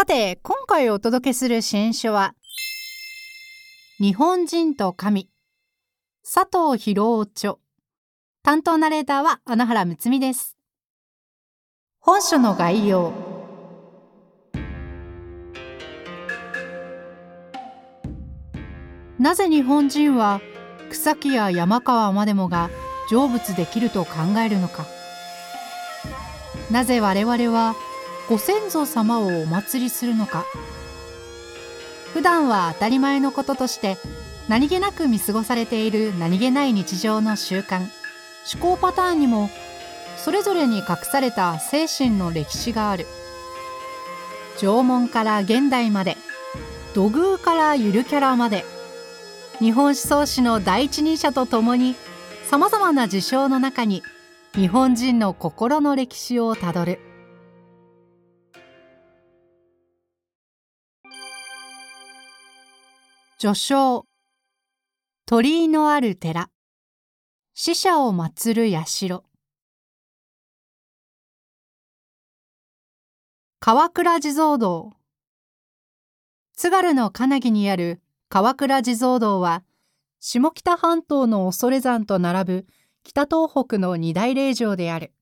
さて今回お届けする新書は日本人と神。佐藤博夫著。担当ナレーターは穴原睦美です。本書の概要。なぜ日本人は草木や山川までもが成仏できると考えるのか。なぜ我々はご先祖様をお祭りするのか。普段は当たり前のこととして何気なく見過ごされている何気ない日常の習慣。思考パターンにもそれぞれに隠された精神の歴史がある。縄文から現代まで土偶からゆるキャラまで日本思想史の第一人者とともにさまざまな事象の中に日本人の心の歴史をたどる。序章。鳥居のある寺。死者を祀る社。川倉地蔵堂。津軽の金木にある川倉地蔵堂は下北半島の恐山と並ぶ北東北の二大霊場である。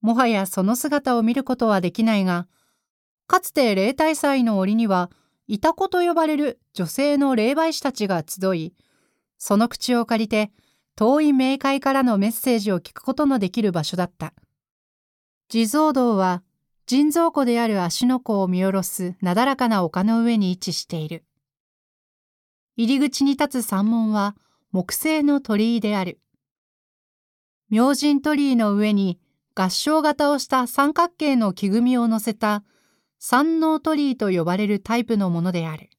もはやその姿を見ることはできないが、かつて霊体祭の折には、いた子と呼ばれる女性の霊媒師たちが集い、その口を借りて遠い冥界からのメッセージを聞くことのできる場所だった。地蔵堂は人造湖である芦ノ湖を見下ろすなだらかな丘の上に位置している。入り口に立つ山門は木製の鳥居である。明神鳥居の上に合掌型をした三角形の木組みを乗せた三能鳥居と呼ばれるタイプのものである。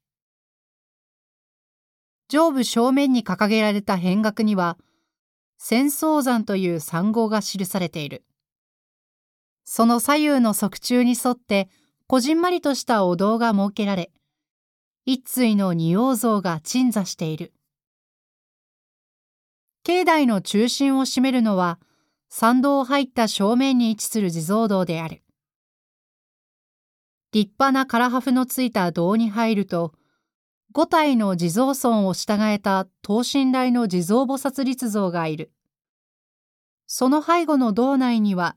上部正面に掲げられた変額には、戦争山という産号が記されている。その左右の側柱に沿って、こじんまりとしたお堂が設けられ、一対の仁王像が鎮座している。境内の中心を占めるのは、参道を入った正面に位置する地蔵堂である。立派な唐破風のついた堂に入ると、五体の地蔵尊を従えた等身大の地蔵菩薩立像がいる。その背後の堂内には、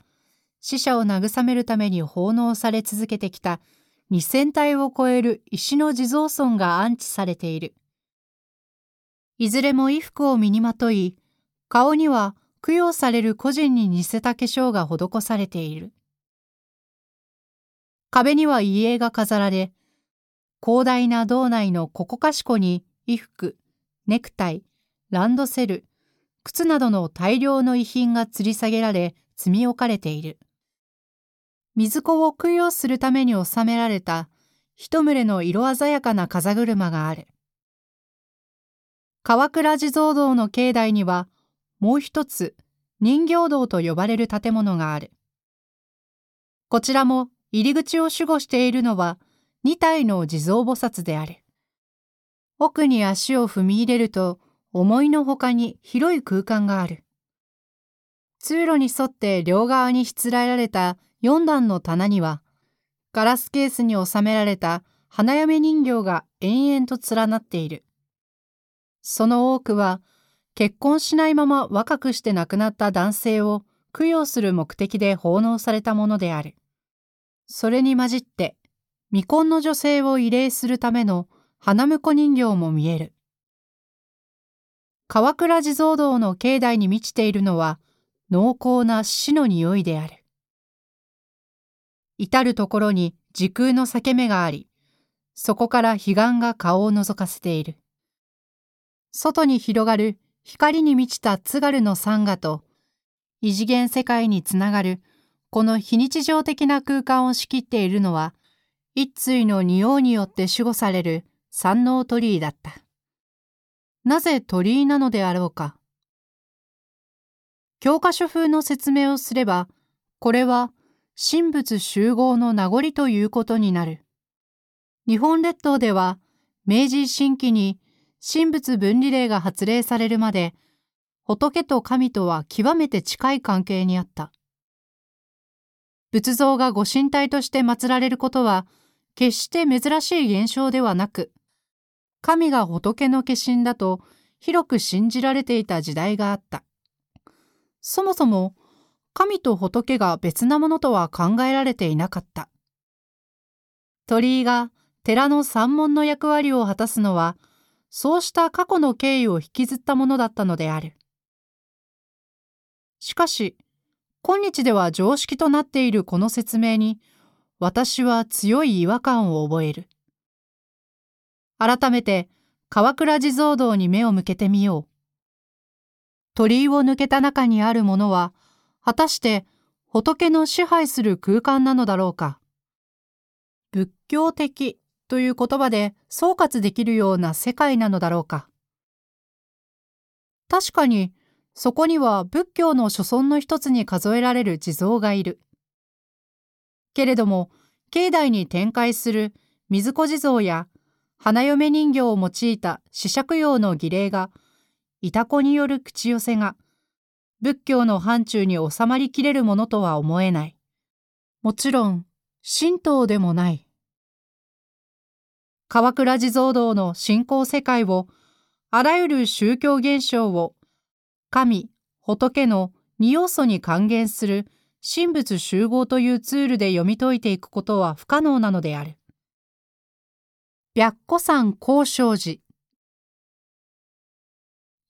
死者を慰めるために奉納され続けてきた2000体を超える石の地蔵尊が安置されている。いずれも衣服を身にまとい、顔には供養される個人に似せた化粧が施されている。壁には遺影が飾られ、広大な道内のここかしこに衣服、ネクタイ、ランドセル、靴などの大量の遺品が吊り下げられ積み置かれている。水子を供養するために収められた一群れの色鮮やかな風車がある。川倉地蔵堂の境内にはもう一つ人形堂と呼ばれる建物がある。こちらも入り口を守護しているのは二体の地蔵菩薩である。奥に足を踏み入れると思いのほかに広い空間がある。通路に沿って両側にしつらえられた4段の棚には、ガラスケースに収められた花嫁人形が延々と連なっている。その多くは、結婚しないまま若くして亡くなった男性を供養する目的で奉納されたものである。それに混じって、未婚の女性を慰霊するための花婿人形も見える。川倉地蔵堂の境内に満ちているのは濃厚な死の匂いである。至るところに時空の裂け目があり、そこから彼岸が顔を覗かせている。外に広がる光に満ちた津軽の山河と、異次元世界につながるこの非日常的な空間を仕切っているのは、一対の仁王によって守護される三能鳥居だった。なぜ鳥居なのであろうか。教科書風の説明をすれば、これは神仏集合の名残ということになる。日本列島では明治維新期に神仏分離令が発令されるまで仏と神とは極めて近い関係にあった。仏像がご神体として祀られることは決して珍しい現象ではなく、神が仏の化身だと広く信じられていた時代があった。そもそも神と仏が別なものとは考えられていなかった。鳥居が寺の三門の役割を果たすのは、そうした過去の経緯を引きずったものだったのである。しかし、今日では常識となっているこの説明に、私は強い違和感を覚える。改めて、川倉地蔵堂に目を向けてみよう。鳥居を抜けた中にあるものは、果たして仏の支配する空間なのだろうか。仏教的という言葉で総括できるような世界なのだろうか。確かに、そこには仏教の諸尊の一つに数えられる地蔵がいる。けれども、境内に展開する水子地蔵や花嫁人形を用いた四尺用の儀礼が、いたこによる口寄せが、仏教の範疇に収まりきれるものとは思えない。もちろん、神道でもない。川倉地蔵堂の信仰世界を、あらゆる宗教現象を、神、仏の二要素に還元する神仏集合というツールで読み解いていくことは不可能なのである。白虎山高尚寺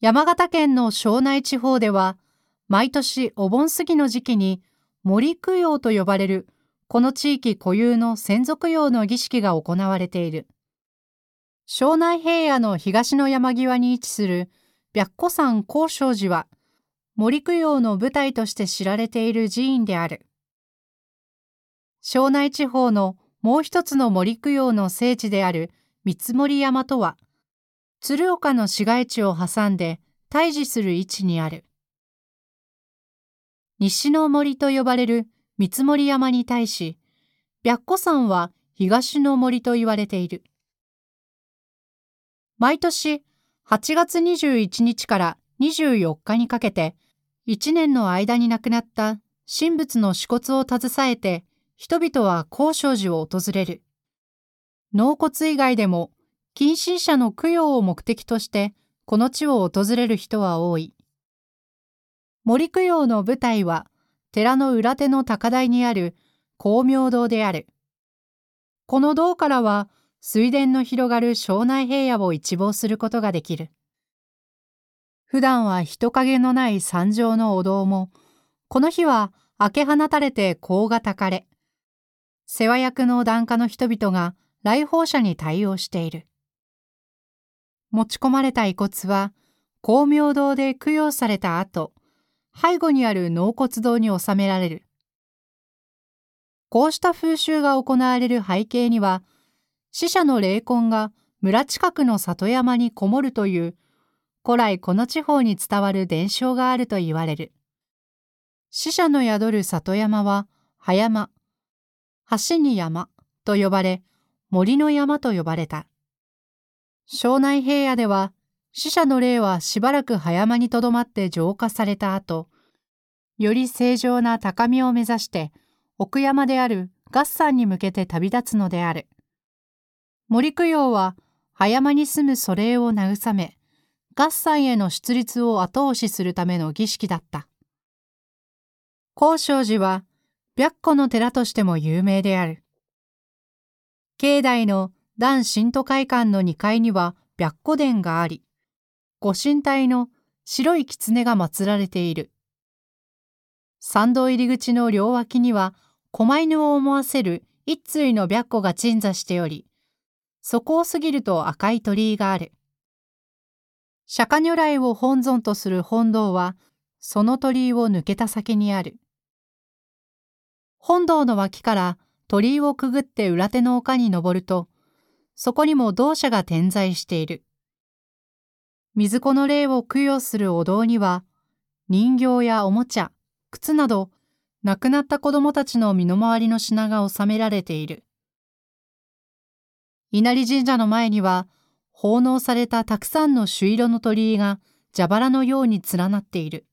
山形県の庄内地方では、毎年お盆過ぎの時期に森供養と呼ばれるこの地域固有の先祖供養の儀式が行われている。庄内平野の東の山際に位置する白虎山高尚寺は森供養の舞台として知られている寺院である。庄内地方のもう一つの森供養の聖地である三森山とは、鶴岡の市街地を挟んで対峙する位置にある。西の森と呼ばれる三森山に対し、白虎山は東の森と言われている。毎年8月21日から24日にかけて、1年の間に亡くなった神仏の死骨を携えて、人々は高尚寺を訪れる。納骨以外でも、近親者の供養を目的として、この地を訪れる人は多い。森供養の舞台は、寺の裏手の高台にある光明堂である。この堂からは、水田の広がる庄内平野を一望することができる。普段は人影のない山上のお堂も、この日は明け放たれて香がたかれ、世話役の檀家の人々が来訪者に対応している。持ち込まれた遺骨は、光明堂で供養された後、背後にある納骨堂に収められる。こうした風習が行われる背景には、死者の霊魂が村近くの里山にこもるという古来この地方に伝わる伝承があると言われる。死者の宿る里山は葉山、橋に山と呼ばれ、森の山と呼ばれた。庄内平野では死者の霊はしばらく葉山にとどまって浄化された後、より正常な高みを目指して奥山である合山に向けて旅立つのである。森供養は葉山に住む祖霊を慰め、合山への出立を後押しするための儀式だった。高尚寺は白虎の寺としても有名である。境内の男神都会館の2階には白虎殿があり、ご神体の白い狐が祀られている。参道入り口の両脇には狛犬を思わせる一対の白虎が鎮座しており、そこを過ぎると赤い鳥居がある。釈迦如来を本尊とする本堂は、その鳥居を抜けた先にある。本堂の脇から鳥居をくぐって裏手の丘に登ると、そこにも同社が点在している。水子の霊を供養するお堂には、人形やおもちゃ、靴など、亡くなった子供たちの身の回りの品が収められている。稲荷神社の前には、奉納されたたくさんの朱色の鳥居が蛇腹のように連なっている。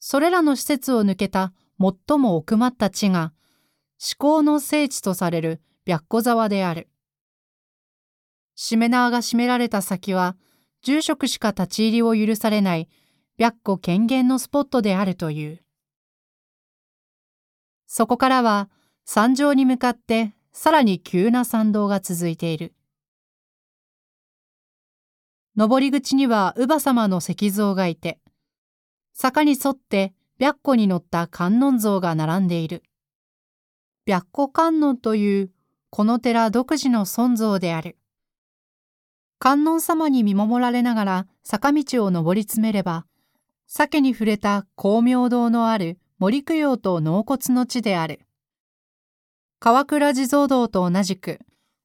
それらの施設を抜けた最も奥まった地が、思考の聖地とされる白虎沢である。しめ縄が閉められた先は、住職しか立ち入りを許されない白虎権限のスポットであるという。そこからは山上に向かってさらに急な参道が続いている。登り口には乳母様の石像がいて、坂に沿って白虎に乗った観音像が並んでいる。白虎観音というこの寺独自の尊像である。観音様に見守られながら坂道を登り詰めれば、鮭に触れた光明堂のある森供養と納骨の地である。川倉地蔵堂と同じく、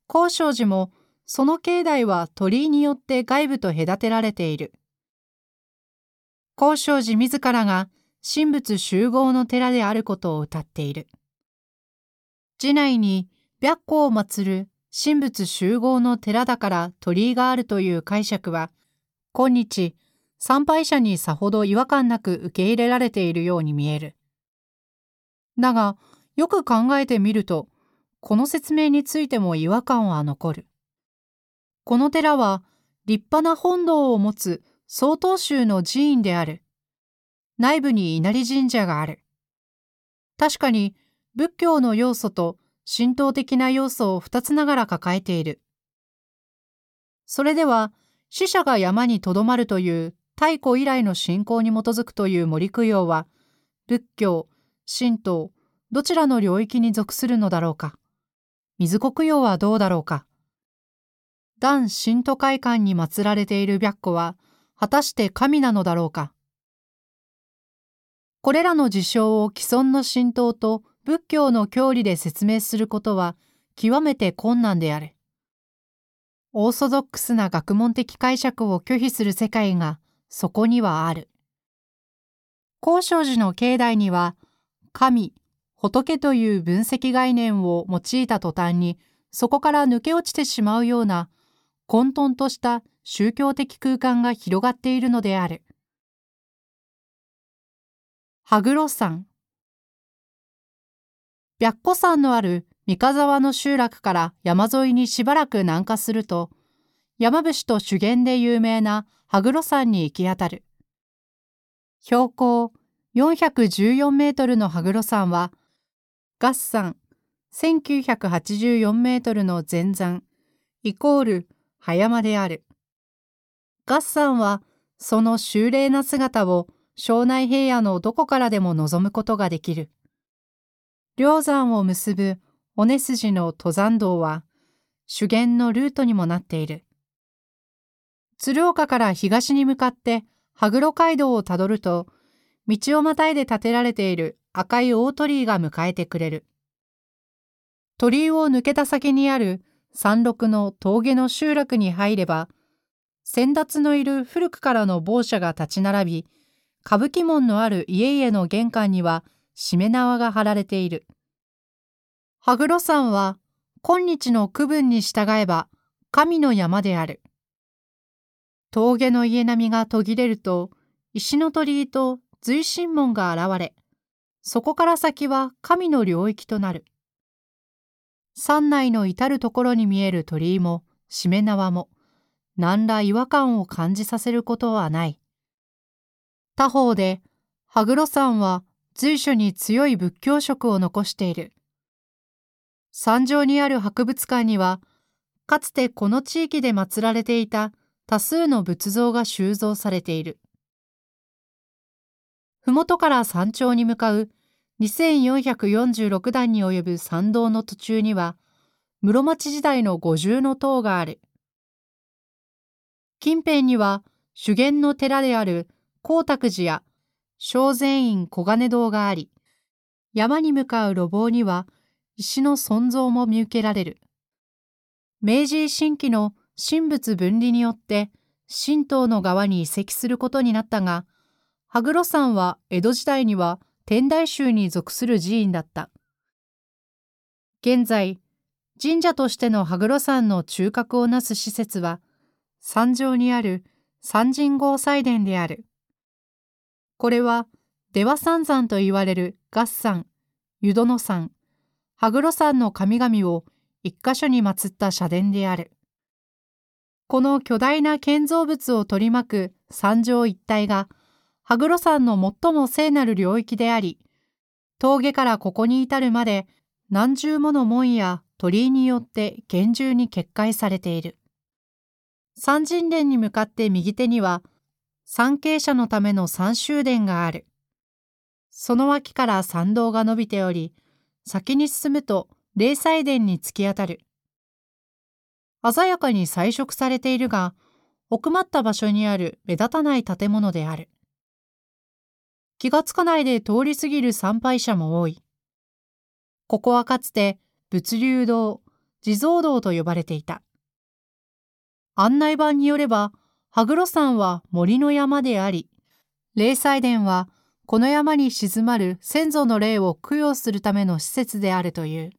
高尚寺もその境内は鳥居によって外部と隔てられている。高尚寺自らが神仏集合の寺であることを謳っている。寺内に白虎を祀る神仏集合の寺だから鳥居があるという解釈は、今日、参拝者にさほど違和感なく受け入れられているように見える。だが、よく考えてみると、この説明についても違和感は残る。この寺は立派な本堂を持つ曹洞宗の寺院である。内部に稲荷神社がある。確かに仏教の要素と神道的な要素を二つながら抱えている。それでは死者が山にとどまるという太古以来の信仰に基づくという森供養は仏教、神道、どちらの領域に属するのだろうか。水子供養はどうだろうか？断神都会館に祀られている白虎は果たして神なのだろうか？これらの事象を既存の神道と仏教の教理で説明することは極めて困難である。オーソドックスな学問的解釈を拒否する世界がそこにはある。高尚寺の境内には神、仏という分析概念を用いた途端にそこから抜け落ちてしまうような混沌とした宗教的空間が広がっているのである。羽黒山白虎山のある三日沢の集落から山沿いにしばらく南下すると、山伏と修験で有名な羽黒山に行き当たる。標高414メートルの羽黒山は、合山1984メートルの前山イコール葉山である。合山はその秀麗な姿を庄内平野のどこからでも望むことができる。梁山を結ぶ尾根筋の登山道は修験のルートにもなっている。鶴岡から東に向かって羽黒街道をたどると、道をまたいで建てられている赤い大鳥居が迎えてくれる。鳥居を抜けた先にある山麓の峠の集落に入れば、先達のいる古くからの坊舎が立ち並び、歌舞伎門のある家々の玄関にはしめ縄が張られている。羽黒山は今日の区分に従えば神の山である。峠の家並みが途切れると石の鳥居と随神門が現れ、そこから先は神の領域となる。山内の至るところに見える鳥居もしめ縄も何ら違和感を感じさせることはない。他方で羽黒山は随所に強い仏教色を残している。山上にある博物館には、かつてこの地域で祀られていた多数の仏像が収蔵されている。麓から山頂に向かう2446段に及ぶ参道の途中には、室町時代の五重の塔がある。近辺には修験の寺である光沢寺や正禅院小金堂があり、山に向かう路傍には石の存像も見受けられる。明治維新期の神仏分離によって神道の側に移籍することになったが、羽黒山は江戸時代には天台宗に属する寺院だった。現在、神社としての羽黒山の中核をなす施設は、山上にある三神号祭殿である。これは、出羽三山と言われる合山、湯殿山、羽黒山の神々を一箇所に祀った社殿である。この巨大な建造物を取り巻く山上一帯が、羽黒山の最も聖なる領域であり、峠からここに至るまで何重もの門や鳥居によって厳重に結界されている。三神殿に向かって右手には、参詣者のための三宗殿がある。その脇から参道が伸びており、先に進むと霊祭殿に突き当たる。鮮やかに彩色されているが、奥まった場所にある目立たない建物である。気がつかないで通り過ぎる参拝者も多い。ここはかつて物流堂、地蔵堂と呼ばれていた。案内板によれば、羽黒山は森の山であり、霊祭殿はこの山に静まる先祖の霊を供養するための施設であるという。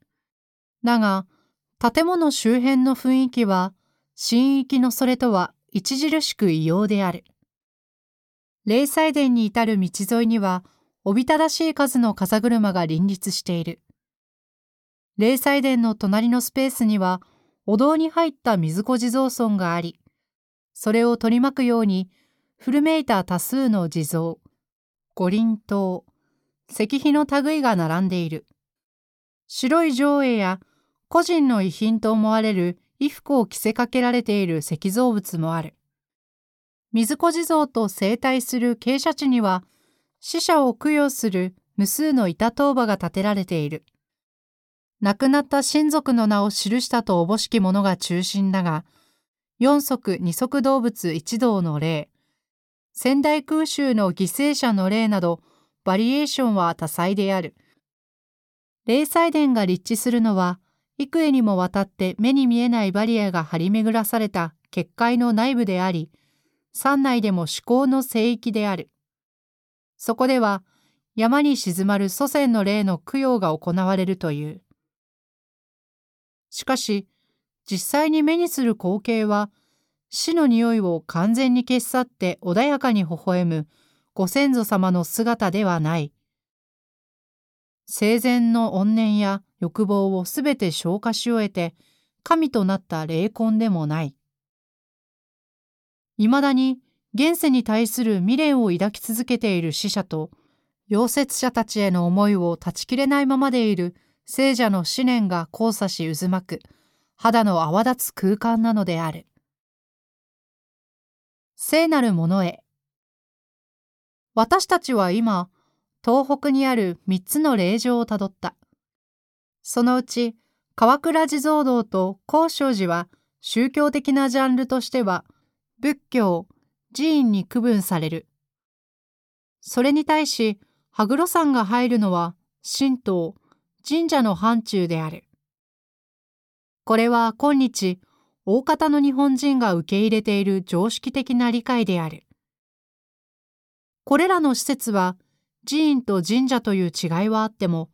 だが、建物周辺の雰囲気は、神域のそれとは著しく異様である。霊祭殿に至る道沿いには、おびただしい数の風車が林立している。霊祭殿の隣のスペースには、お堂に入った水子地蔵尊があり、それを取り巻くように、古めいた多数の地蔵、五輪塔、石碑の類が並んでいる。白い上映や個人の遺品と思われる衣服を着せかけられている石像物もある。水子地蔵と生態する傾斜地には、死者を供養する無数の板塔場が建てられている。亡くなった親族の名を記したとおぼしきものが中心だが、四足二足動物一同の霊、仙台空襲の犠牲者の霊など、バリエーションは多彩である。霊祭殿が立地するのは、幾重にもわたって目に見えないバリアが張り巡らされた結界の内部であり、山内でも思考の聖域である。そこでは、山に静まる祖先の霊の供養が行われるという。しかし、実際に目にする光景は、死の匂いを完全に消し去って穏やかに微笑むご先祖様の姿ではない。生前の怨念や欲望をすべて消化し終えて、神となった霊魂でもない。いまだに現世に対する未練を抱き続けている死者と、溶接者たちへの思いを断ち切れないままでいる聖者の思念が交差し渦巻く、肌の泡立つ空間なのである。聖なるものへ。私たちは今、東北にある三つの霊場をたどった。そのうち川倉地蔵堂と高尚寺は宗教的なジャンルとしては仏教、寺院に区分される。それに対し、羽黒山が入るのは神道、神社の範疇である。これは今日、大方の日本人が受け入れている常識的な理解である。これらの施設は寺院と神社という違いはあっても、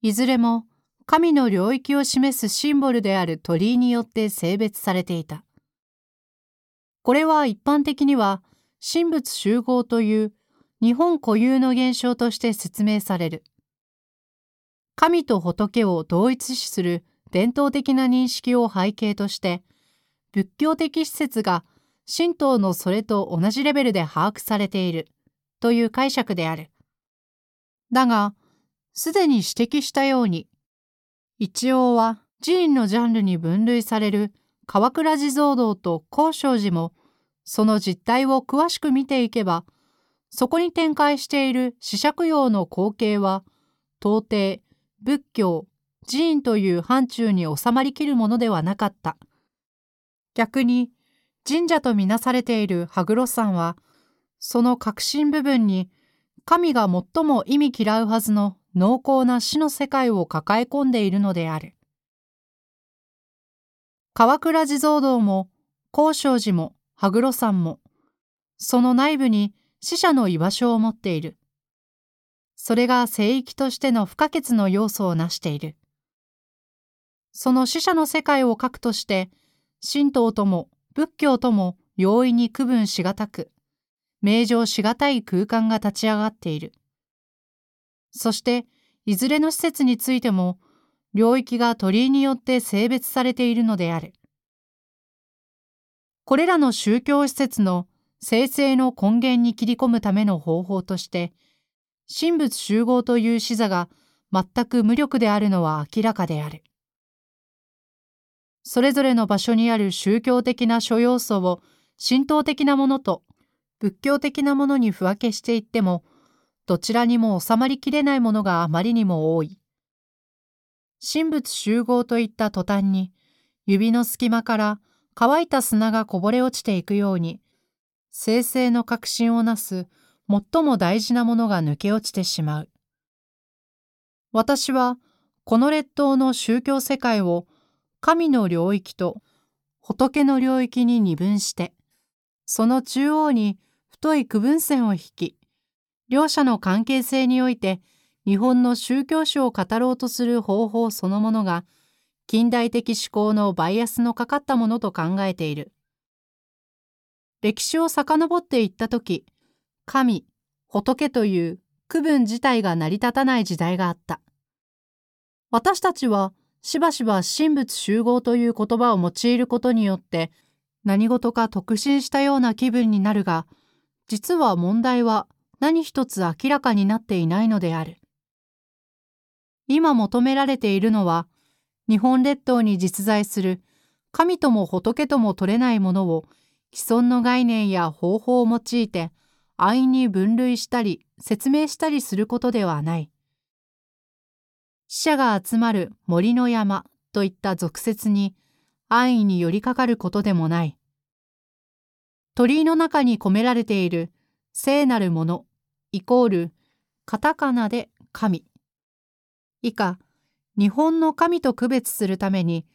いずれも神の領域を示すシンボルである鳥居によって性別されていた。これは一般的には神仏集合という日本固有の現象として説明される。神と仏を同一視する伝統的な認識を背景として、仏教的施設が神道のそれと同じレベルで把握されているという解釈である。だが、すでに指摘したように、一応は寺院のジャンルに分類される川倉地蔵堂と高尚寺もその実態を詳しく見ていけばそこに展開している四尺用の光景は到底仏教寺院という範疇に収まりきるものではなかった逆に神社とみなされている羽黒山はその核心部分に神が最も意味嫌うはずの濃厚な死の世界を抱え込んでいるのである。川倉地蔵堂も高尚寺も羽黒山もその内部に死者の居場所を持っている。それが聖域としての不可欠の要素をなしている。その死者の世界を核として、神道とも仏教とも容易に区分しがたく、名状しがたい空間が立ち上がっている。そして、いずれの施設についても、領域が鳥居によって性別されているのである。これらの宗教施設の生成の根源に切り込むための方法として、神仏集合という視座が全く無力であるのは明らかである。それぞれの場所にある宗教的な諸要素を神道的なものと仏教的なものに付分けしていっても、どちらにも収まりきれないものがあまりにも多い。神仏集合といった途端に、指の隙間から乾いた砂がこぼれ落ちていくように、生成の確信をなす最も大事なものが抜け落ちてしまう。私はこの列島の宗教世界を神の領域と仏の領域に二分して、その中央に太い区分線を引き、両者の関係性において日本の宗教史を語ろうとする方法そのものが近代的思考のバイアスのかかったものと考えている。歴史を遡っていったとき、神、仏という区分自体が成り立たない時代があった。私たちはしばしば神仏集合という言葉を用いることによって何事か特進したような気分になるが、実は問題は何一つ明らかになっていないのである。今求められているのは、日本列島に実在する神とも仏とも取れないものを既存の概念や方法を用いて安易に分類したり説明したりすることではない。死者が集まる森の山といった俗説に安易に寄りかかることでもない。鳥居の中に込められている聖なるものイコールカタカナで神。以下、日本の神と区別するために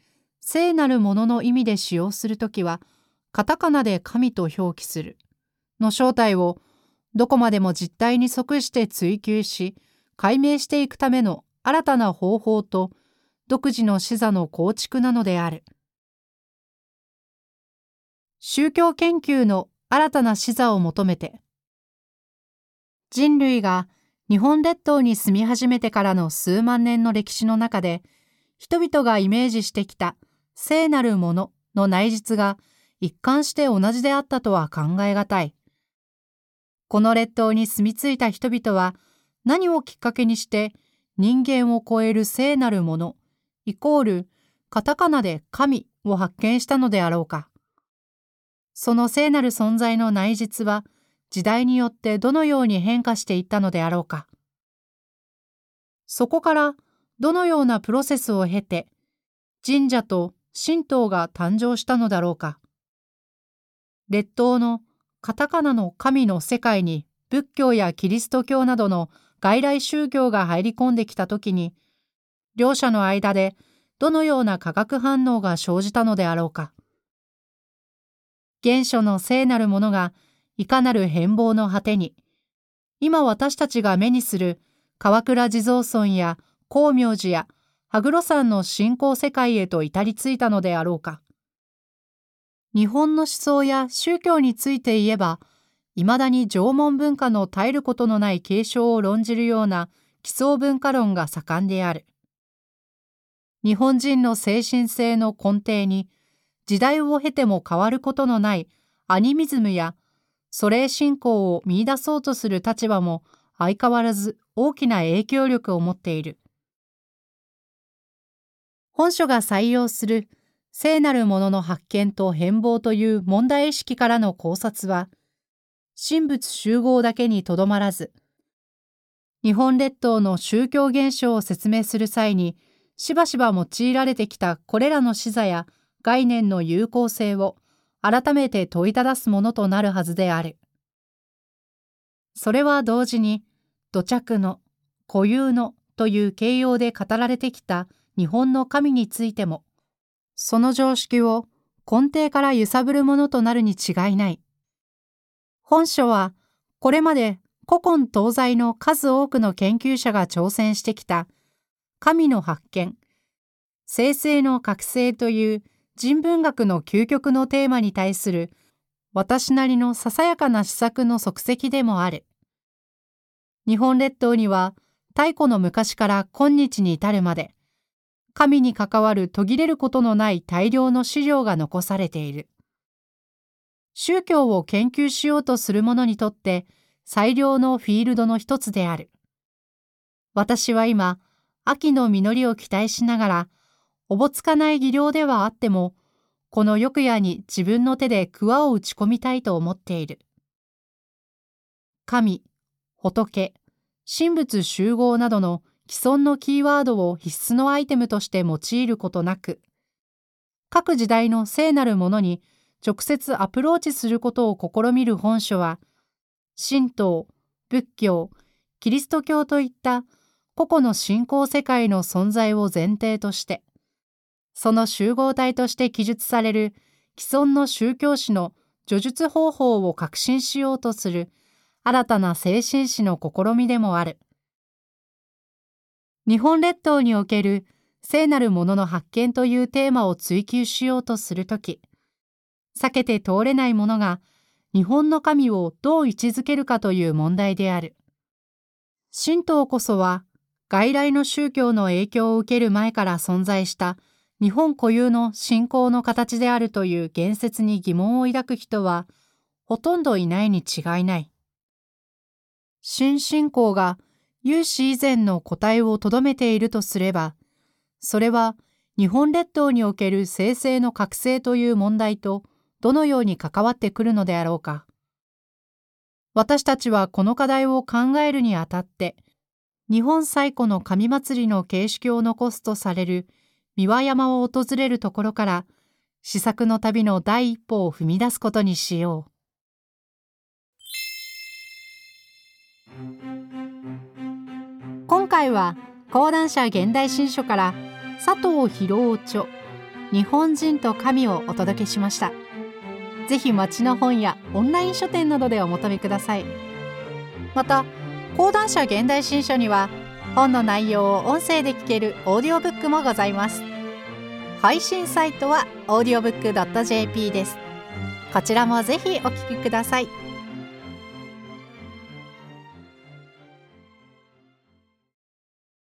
聖なるものの意味で使用するときはカタカナで神と表記するの正体をどこまでも実態に即して追求し解明していくための新たな方法と独自の視座の構築なのである。宗教研究の新たな視座を求めて人類が日本列島に住み始めてからの数万年の歴史の中で人々がイメージしてきた聖なるものの内実が一貫して同じであったとは考えがたい。この列島に住み着いた人々は何をきっかけにして人間を超える聖なるもの、イコールカタカナで神を発見したのであろうか。その聖なる存在の内実は時代によってどのように変化していったのであろうか。そこからどのようなプロセスを経て神社と神道が誕生したのだろうか。列島のカタカナの神の世界に仏教やキリスト教などの外来宗教が入り込んできたときに、両者の間でどのような化学反応が生じたのであろうか。原初の聖なるものがいかなる変貌の果てに、今私たちが目にする川倉地蔵村や光明寺や羽黒山の信仰世界へと至りついたのであろうか。日本の思想や宗教について言えば、いまだに縄文文化の絶えることのない継承を論じるような基礎文化論が盛んである。日本人の精神性の根底に、時代を経ても変わることのないアニミズムや祖霊信仰を見出そうとする立場も相変わらず大きな影響力を持っている。本書が採用する聖なるものの発見と変貌という問題意識からの考察は、神仏集合だけにとどまらず、日本列島の宗教現象を説明する際に、しばしば用いられてきたこれらの視座や概念の有効性を改めて問いただすものとなるはずである。それは同時に、土着の固有のという形容で語られてきた日本の神についても、その常識を根底から揺さぶるものとなるに違いない。本書は、これまで古今東西の数多くの研究者が挑戦してきた神の発見、生成の覚醒という人文学の究極のテーマに対する私なりのささやかな施策の足跡でもある。日本列島には太古の昔から今日に至るまで、神に関わる途切れることのない大量の資料が残されている。宗教を研究しようとする者にとって最良のフィールドの一つである。私は今、秋の実りを期待しながら、おぼつかない技量ではあっても、この翌夜に自分の手で桑を打ち込みたいと思っている。神、仏、神仏集合などの既存のキーワードを必須のアイテムとして用いることなく、各時代の聖なるものに直接アプローチすることを試みる本書は、神道、仏教、キリスト教といった個々の信仰世界の存在を前提として、その集合体として記述される既存の宗教史の叙述方法を革新しようとする新たな精神史の試みでもある。日本列島における聖なるものの発見というテーマを追求しようとするとき、避けて通れないものが日本の神をどう位置づけるかという問題である。神道こそは外来の宗教の影響を受ける前から存在した日本固有の信仰の形であるという言説に疑問を抱く人はほとんどいないに違いない。新信仰が有史以前の答えをとどめているとすれば、それは日本列島における生成の覚醒という問題とどのように関わってくるのであろうか。私たちはこの課題を考えるにあたって、日本最古の神祭りの形式を残すとされる三輪山を訪れるところから、試作の旅の第一歩を踏み出すことにしよう。今回は講談社現代新書から佐藤博夫著日本人と神をお届けしました。ぜひ町の本やオンライン書店などでお求めくださいまた講談社現代新書には本の内容を音声で聞けるオーディオブックもございます。配信サイトは audiobook.jp です。こちらもぜひお聞きください。